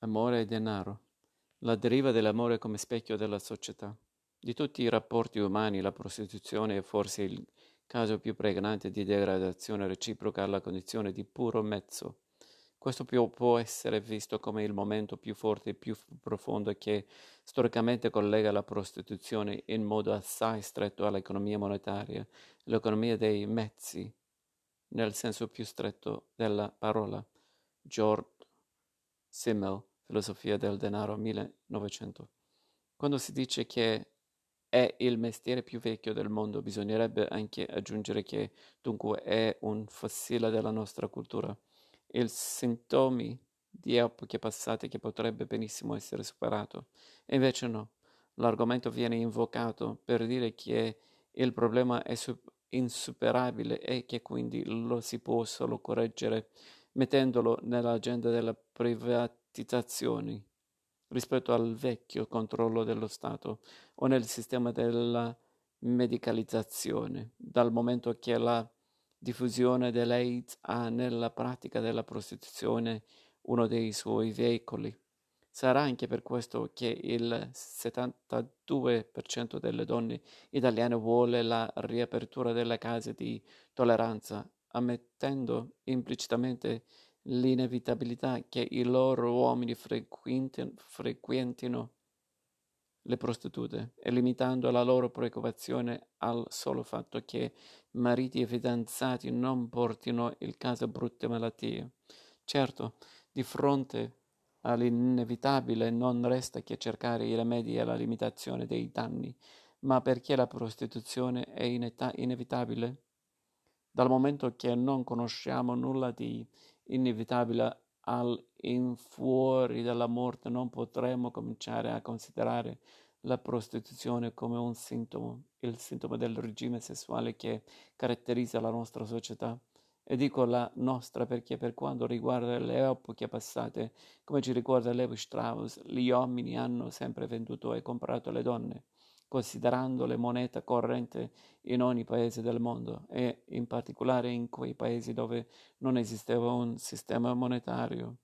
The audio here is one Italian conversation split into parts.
Amore e denaro. La deriva dell'amore come specchio della società. Di tutti i rapporti umani la prostituzione è forse il caso più pregnante di degradazione reciproca alla condizione di puro mezzo. Questo può essere visto come il momento più forte e più profondo che storicamente collega la prostituzione in modo assai stretto all'economia monetaria, l'economia dei mezzi, nel senso più stretto della parola. George Simmel Filosofia del denaro 1900. Quando si dice che è il mestiere più vecchio del mondo, bisognerebbe anche aggiungere che dunque è un fossile della nostra cultura. Il sintomi di epoche passate che potrebbe benissimo essere superato. E invece no. L'argomento viene invocato per dire che il problema è insuperabile e che quindi lo si può solo correggere mettendolo nell'agenda della privazione privatizzazioni rispetto al vecchio controllo dello Stato o nel sistema della medicalizzazione, dal momento che la diffusione dell'AIDS ha nella pratica della prostituzione uno dei suoi veicoli. Sarà anche per questo che il 72% delle donne italiane vuole la riapertura delle case di tolleranza, ammettendo implicitamente l'inevitabilità che i loro uomini frequentino le prostitute e limitando la loro preoccupazione al solo fatto che mariti e fidanzati non portino il caso brutte malattie. Certo, di fronte all'inevitabile non resta che cercare i rimedi alla limitazione dei danni, ma perché la prostituzione è inevitabile? Dal momento che non conosciamo nulla di inevitabile al in fuori della morte, non potremo cominciare a considerare la prostituzione come un sintomo, il sintomo del regime sessuale che caratterizza la nostra società. E dico la nostra perché per quanto riguarda le epoche passate, come ci riguarda Levi Strauss, gli uomini hanno sempre venduto e comprato le donne considerando le monete correnti in ogni paese del mondo e in particolare in quei paesi dove non esisteva un sistema monetario.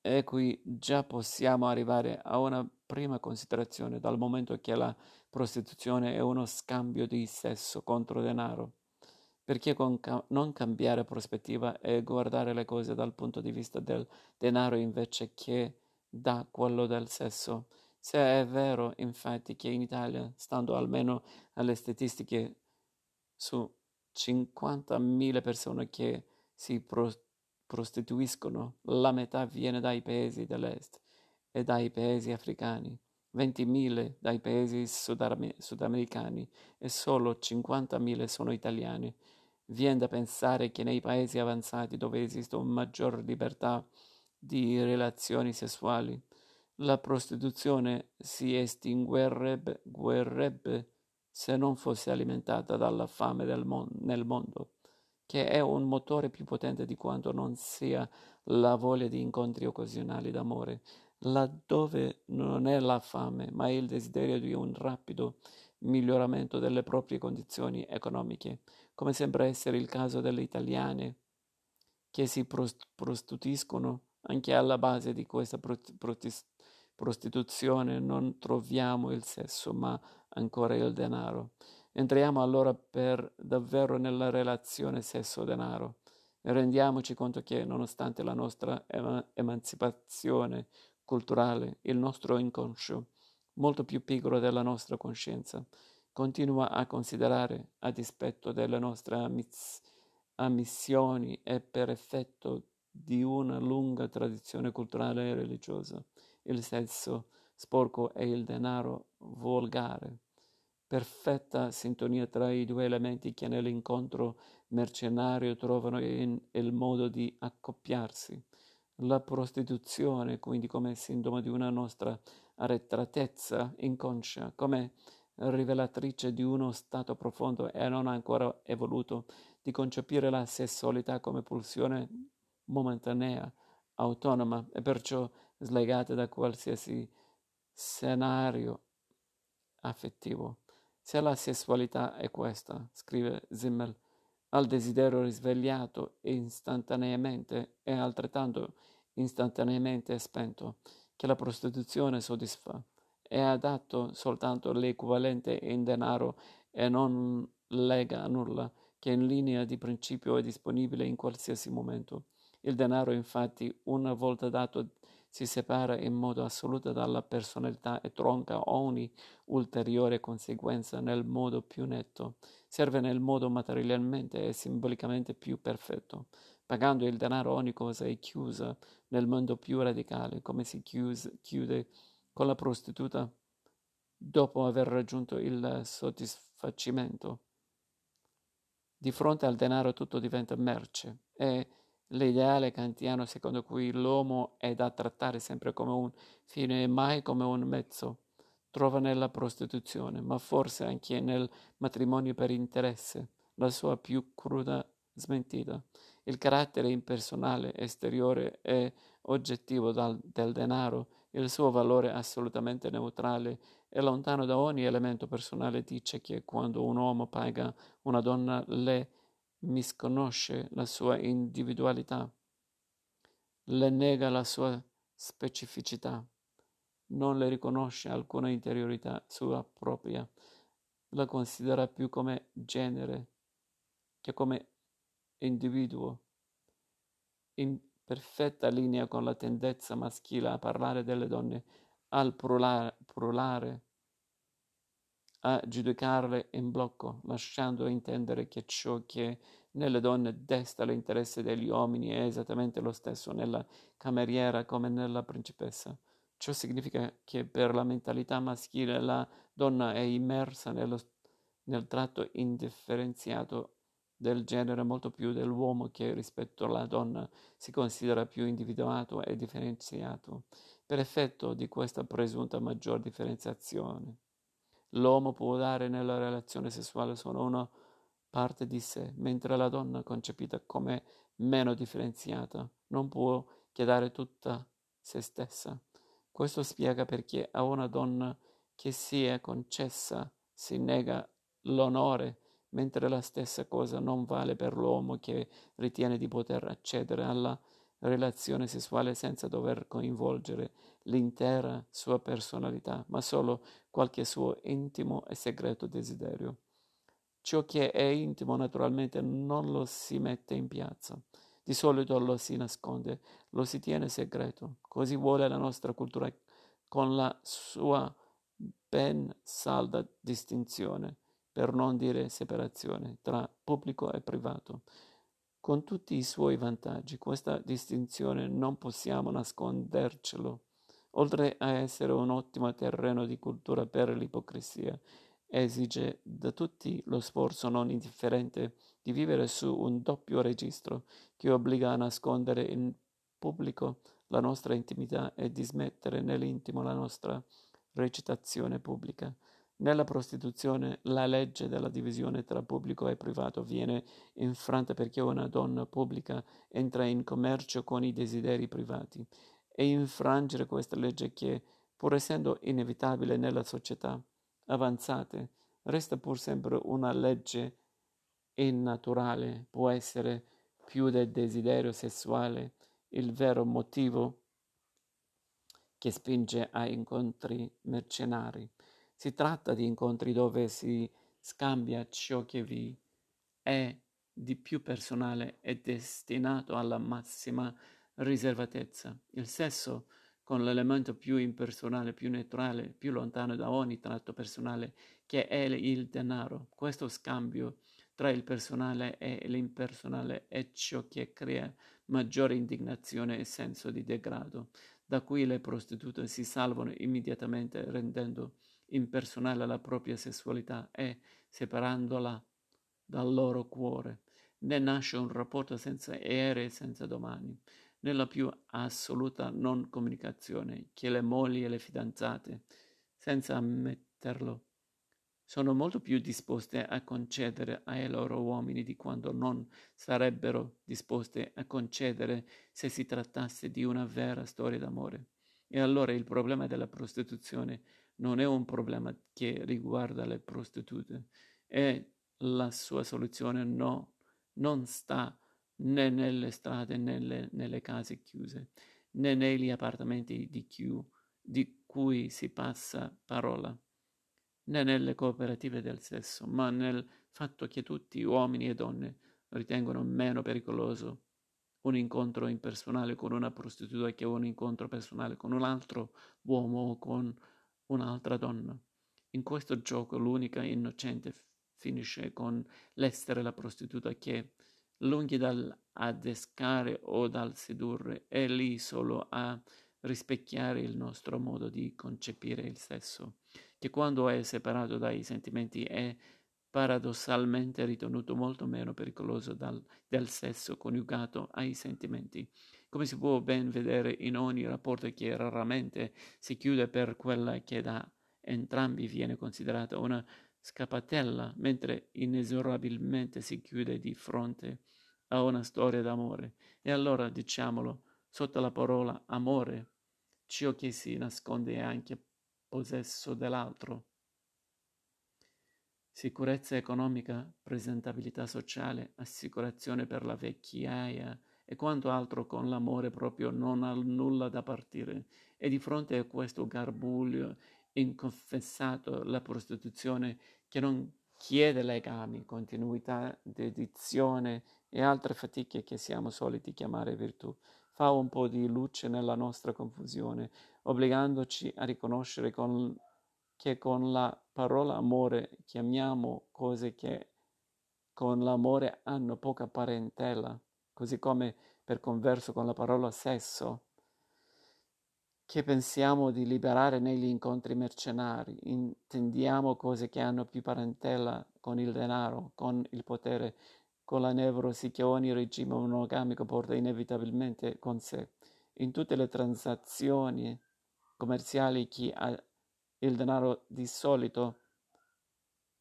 E qui già possiamo arrivare a una prima considerazione, dal momento che la prostituzione è uno scambio di sesso contro denaro. Perché ca- non cambiare prospettiva e guardare le cose dal punto di vista del denaro invece che da quello del sesso? Se è vero, infatti, che in Italia, stando almeno alle statistiche, su 50.000 persone che si pro- prostituiscono, la metà viene dai paesi dell'est e dai paesi africani, 20.000 dai paesi sudam- sudamericani e solo 50.000 sono italiani. Viene da pensare che nei paesi avanzati dove esiste maggior libertà di relazioni sessuali, la prostituzione si estinguerebbe se non fosse alimentata dalla fame mon- nel mondo, che è un motore più potente di quanto non sia la voglia di incontri occasionali d'amore, laddove non è la fame, ma il desiderio di un rapido miglioramento delle proprie condizioni economiche, come sembra essere il caso delle italiane che si prostituiscono anche alla base di questa prostituzione prostituzione non troviamo il sesso, ma ancora il denaro. Entriamo allora per davvero nella relazione sesso-denaro e rendiamoci conto che nonostante la nostra emancipazione culturale, il nostro inconscio, molto più piccolo della nostra coscienza, continua a considerare, a dispetto delle nostre ammissioni e per effetto di una lunga tradizione culturale e religiosa, il sesso sporco e il denaro volgare. Perfetta sintonia tra i due elementi che nell'incontro mercenario trovano in, il modo di accoppiarsi. La prostituzione, quindi come sintomo di una nostra arretratezza inconscia, come rivelatrice di uno stato profondo e non ancora evoluto, di concepire la sessualità come pulsione momentanea, autonoma e perciò slegate da qualsiasi scenario affettivo. Se la sessualità è questa, scrive Zimmel, al desiderio risvegliato istantaneamente è altrettanto istantaneamente spento, che la prostituzione soddisfa. È adatto soltanto l'equivalente in denaro e non lega a nulla, che in linea di principio è disponibile in qualsiasi momento. Il denaro, infatti, una volta dato, si separa in modo assoluto dalla personalità e tronca ogni ulteriore conseguenza nel modo più netto. Serve nel modo materialmente e simbolicamente più perfetto. Pagando il denaro ogni cosa è chiusa nel mondo più radicale, come si chiuse, chiude con la prostituta dopo aver raggiunto il soddisfacimento. Di fronte al denaro tutto diventa merce e l'ideale kantiano secondo cui l'uomo è da trattare sempre come un fine e mai come un mezzo trova nella prostituzione, ma forse anche nel matrimonio per interesse, la sua più cruda smentita. Il carattere impersonale, esteriore e oggettivo dal, del denaro, il suo valore assolutamente neutrale e lontano da ogni elemento personale, dice che quando un uomo paga una donna le misconosce la sua individualità, le nega la sua specificità, non le riconosce alcuna interiorità sua propria, la considera più come genere che come individuo, in perfetta linea con la tendenza maschile a parlare delle donne, al prolare, a giudicarle in blocco, lasciando intendere che ciò che nelle donne desta l'interesse degli uomini è esattamente lo stesso nella cameriera come nella principessa. Ciò significa che per la mentalità maschile la donna è immersa nello, nel tratto indifferenziato del genere molto più dell'uomo che rispetto alla donna si considera più individuato e differenziato, per effetto di questa presunta maggior differenziazione. L'uomo può dare nella relazione sessuale solo una parte di sé, mentre la donna, concepita come meno differenziata, non può che dare tutta se stessa. Questo spiega perché a una donna che si è concessa si nega l'onore mentre la stessa cosa non vale per l'uomo che ritiene di poter accedere alla relazione sessuale senza dover coinvolgere l'intera sua personalità, ma solo qualche suo intimo e segreto desiderio. Ciò che è intimo naturalmente non lo si mette in piazza, di solito lo si nasconde, lo si tiene segreto. Così vuole la nostra cultura con la sua ben salda distinzione per non dire separazione, tra pubblico e privato. Con tutti i suoi vantaggi, questa distinzione non possiamo nascondercelo. Oltre a essere un ottimo terreno di cultura per l'ipocrisia, esige da tutti lo sforzo non indifferente di vivere su un doppio registro che obbliga a nascondere in pubblico la nostra intimità e dismettere nell'intimo la nostra recitazione pubblica. Nella prostituzione la legge della divisione tra pubblico e privato viene infranta perché una donna pubblica entra in commercio con i desideri privati e infrangere questa legge che, pur essendo inevitabile nella società avanzate, resta pur sempre una legge innaturale, può essere più del desiderio sessuale il vero motivo che spinge a incontri mercenari. Si tratta di incontri dove si scambia ciò che vi è di più personale e destinato alla massima riservatezza. Il sesso, con l'elemento più impersonale, più neutrale, più lontano da ogni tratto personale, che è il denaro. Questo scambio tra il personale e l'impersonale è ciò che crea maggiore indignazione e senso di degrado, da cui le prostitute si salvano immediatamente rendendo impersonale la propria sessualità e, separandola dal loro cuore, ne nasce un rapporto senza ieri e senza domani, nella più assoluta non comunicazione che le mogli e le fidanzate, senza ammetterlo, sono molto più disposte a concedere ai loro uomini di quanto non sarebbero disposte a concedere se si trattasse di una vera storia d'amore. E allora il problema della prostituzione non è un problema che riguarda le prostitute e la sua soluzione no, non sta né nelle strade né nelle, nelle case chiuse. né negli appartamenti di, chi, di cui si passa parola, né nelle cooperative del sesso, ma nel fatto che tutti, uomini e donne, ritengono meno pericoloso un incontro impersonale con una prostituta che un incontro personale con un altro uomo o con un'altra donna. In questo gioco l'unica innocente finisce con l'essere la prostituta che, lungi dal adescare o dal sedurre, è lì solo a rispecchiare il nostro modo di concepire il sesso, che quando è separato dai sentimenti è paradossalmente ritenuto molto meno pericoloso dal, del sesso coniugato ai sentimenti, come si può ben vedere in ogni rapporto che raramente si chiude per quella che da entrambi viene considerata una scappatella, mentre inesorabilmente si chiude di fronte a una storia d'amore. E allora, diciamolo, sotto la parola amore, ciò che si nasconde è anche possesso dell'altro. Sicurezza economica, presentabilità sociale, assicurazione per la vecchiaia e quanto altro con l'amore proprio non ha nulla da partire. E di fronte a questo garbuglio inconfessato, la prostituzione che non chiede legami, continuità, dedizione e altre fatiche che siamo soliti chiamare virtù, fa un po' di luce nella nostra confusione, obbligandoci a riconoscere con, che con la parola amore chiamiamo cose che con l'amore hanno poca parentela, così come per converso con la parola sesso che pensiamo di liberare negli incontri mercenari, intendiamo cose che hanno più parentela con il denaro, con il potere, con la nevrosi che ogni regime monogamico porta inevitabilmente con sé. In tutte le transazioni commerciali chi ha il denaro di solito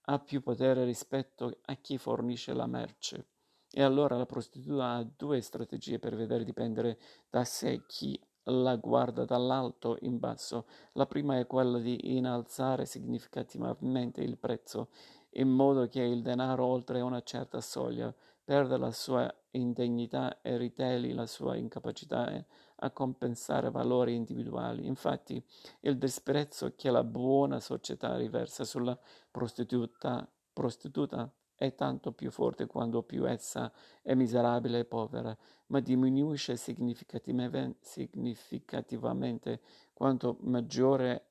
ha più potere rispetto a chi fornisce la merce. E allora la prostituta ha due strategie per vedere dipendere da sé chi la guarda dall'alto in basso. La prima è quella di innalzare significativamente il prezzo, in modo che il denaro oltre una certa soglia perda la sua indegnità e riteli la sua incapacità a compensare valori individuali. Infatti, il disprezzo che la buona società riversa sulla prostituta, prostituta è tanto più forte quanto più essa è miserabile e povera, ma diminuisce significativamente quanto maggiore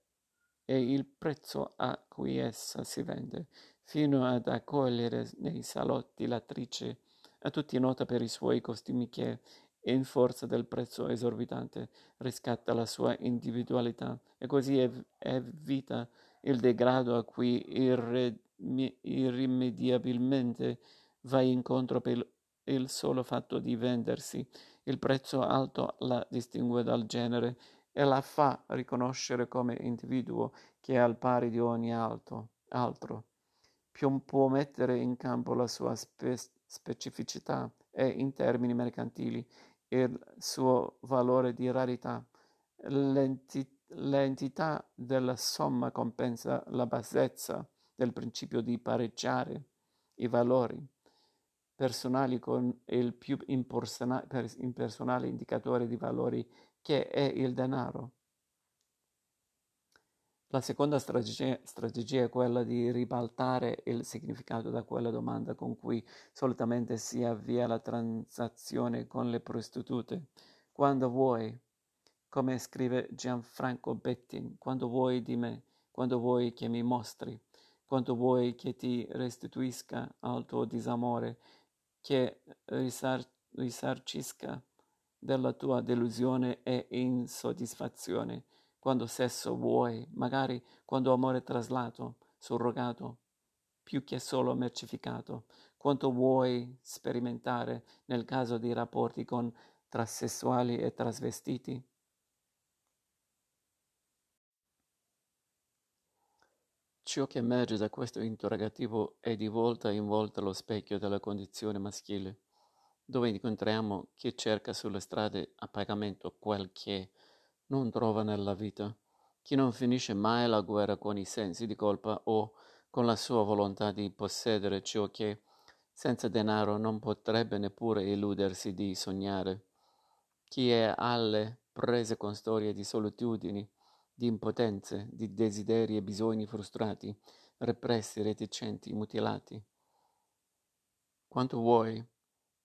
è il prezzo a cui essa si vende, fino ad accogliere nei salotti l'attrice, a tutti nota per i suoi costumi che, in forza del prezzo esorbitante, riscatta la sua individualità e così evita il degrado a cui irre- irrimediabilmente va incontro per il solo fatto di vendersi. Il prezzo alto la distingue dal genere e la fa riconoscere come individuo che è al pari di ogni alto, altro. Più può mettere in campo la sua spe- specificità e in termini mercantili il suo valore di rarità. L'enti- l'entità della somma compensa la bassezza del principio di pareggiare i valori personali con il più impersonale indicatore di valori che è il denaro. La seconda strategia, strategia, è quella di ribaltare il significato da quella domanda con cui solitamente si avvia la transazione con le prostitute. Quando vuoi, come scrive Gianfranco Bettin, quando vuoi di me, quando vuoi che mi mostri, quanto vuoi che ti restituisca al tuo disamore, che risar- risarcisca della tua delusione e insoddisfazione, quando sesso vuoi, magari quando amore traslato, surrogato, più che solo mercificato, quanto vuoi sperimentare nel caso di rapporti con trasessuali e trasvestiti? Ciò che emerge da questo interrogativo è di volta in volta lo specchio della condizione maschile, dove incontriamo chi cerca sulle strade a pagamento quel che non trova nella vita, chi non finisce mai la guerra con i sensi di colpa o con la sua volontà di possedere ciò che senza denaro non potrebbe neppure illudersi di sognare, chi è alle prese con storie di solitudini, di impotenze, di desideri e bisogni frustrati, repressi, reticenti, mutilati. Quanto vuoi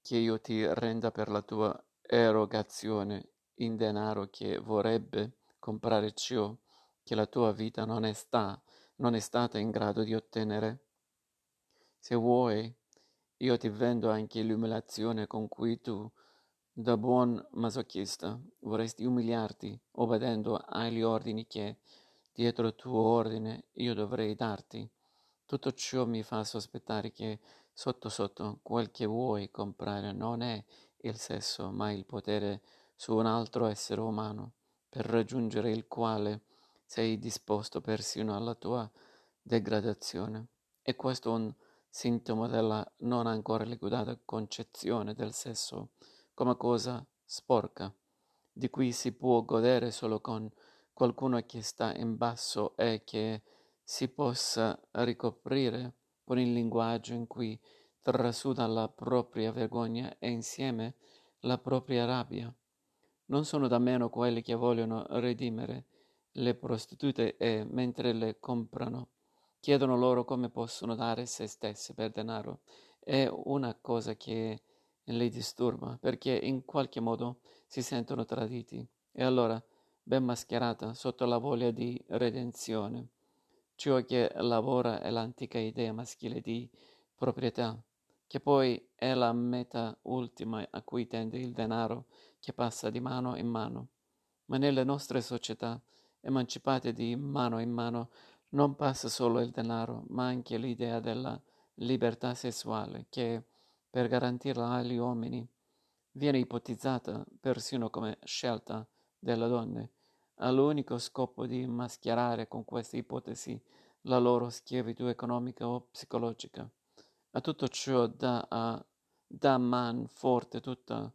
che io ti renda per la tua erogazione in denaro che vorrebbe comprare ciò che la tua vita non è, sta, non è stata in grado di ottenere? Se vuoi, io ti vendo anche l'umiliazione con cui tu, da buon masochista, vorresti umiliarti, obbedendo agli ordini che, dietro tuo ordine, io dovrei darti. Tutto ciò mi fa sospettare che, sotto sotto, quel che vuoi comprare non è il sesso, ma il potere su un altro essere umano, per raggiungere il quale sei disposto persino alla tua degradazione. E questo è un sintomo della non ancora liquidata concezione del sesso come cosa sporca, di cui si può godere solo con qualcuno che sta in basso e che si possa ricoprire con il linguaggio in cui trasuda la propria vergogna e insieme la propria rabbia. Non sono da meno quelli che vogliono redimere le prostitute e, mentre le comprano, chiedono loro come possono dare se stesse per denaro. È una cosa che li disturba perché in qualche modo si sentono traditi e allora, ben mascherata sotto la voglia di redenzione, ciò che lavora è l'antica idea maschile di proprietà, che poi è la meta ultima a cui tende il denaro che passa di mano in mano. Ma nelle nostre società, emancipate di mano in mano, non passa solo il denaro, ma anche l'idea della libertà sessuale che, per garantirla agli uomini, viene ipotizzata persino come scelta delle donne, all'unico scopo di mascherare con questa ipotesi la loro schiavitù economica o psicologica. A tutto ciò dà, a, dà man forte tutta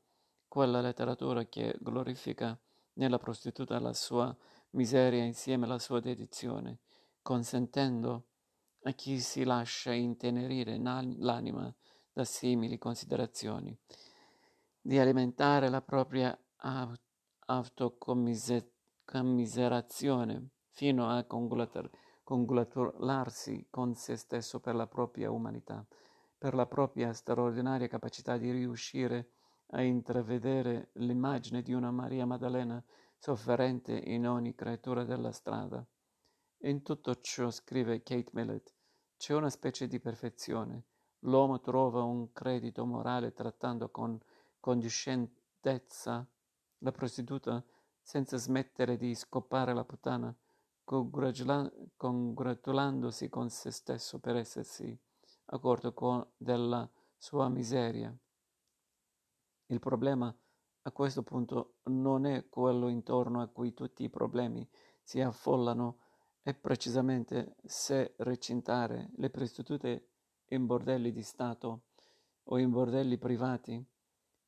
quella letteratura che glorifica nella prostituta la sua miseria insieme alla sua dedizione, consentendo a chi si lascia intenerire l'anima da simili considerazioni, di alimentare la propria autocommiserazione fino a congratularsi con se stesso per la propria umanità per la propria straordinaria capacità di riuscire a intravedere l'immagine di una Maria Maddalena sofferente in ogni creatura della strada. In tutto ciò, scrive Kate Millett, c'è una specie di perfezione. L'uomo trova un credito morale trattando con condiscendezza la prostituta senza smettere di scopare la puttana, congratulandosi con se stesso per essersi accorto con della sua miseria. Il problema a questo punto non è quello intorno a cui tutti i problemi si affollano, è precisamente se recintare le prostitute in bordelli di Stato o in bordelli privati,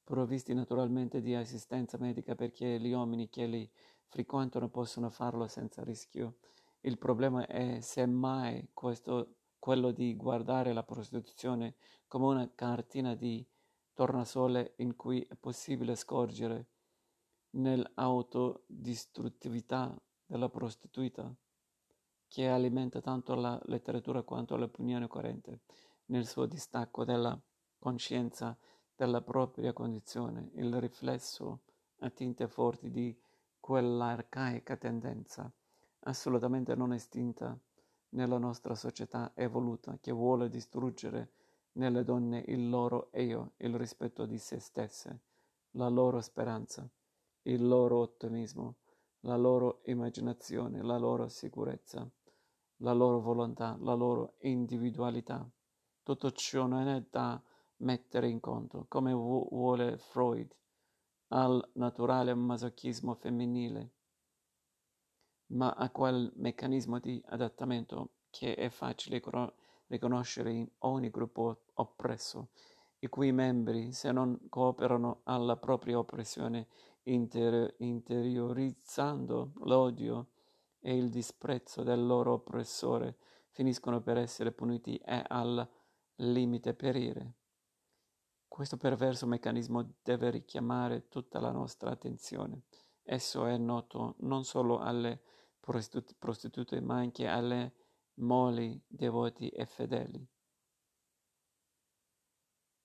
provvisti naturalmente di assistenza medica perché gli uomini che li frequentano possono farlo senza rischio. Il problema è se mai questo quello di guardare la prostituzione come una cartina di tornasole in cui è possibile scorgere nell'autodistruttività della prostituita, che alimenta tanto la letteratura quanto l'opinione corrente, nel suo distacco dalla coscienza della propria condizione, il riflesso a tinte forti di quell'arcaica tendenza, assolutamente non estinta, nella nostra società evoluta che vuole distruggere nelle donne il loro io, il rispetto di se stesse, la loro speranza, il loro ottimismo, la loro immaginazione, la loro sicurezza, la loro volontà, la loro individualità. Tutto ciò non è da mettere in conto, come vuole Freud, al naturale masochismo femminile ma a quel meccanismo di adattamento che è facile riconoscere ogni gruppo oppresso, i cui membri, se non cooperano alla propria oppressione inter- interiorizzando l'odio e il disprezzo del loro oppressore, finiscono per essere puniti e al limite perire. Questo perverso meccanismo deve richiamare tutta la nostra attenzione Esso è noto non solo alle prostitute ma anche alle moli devoti e fedeli.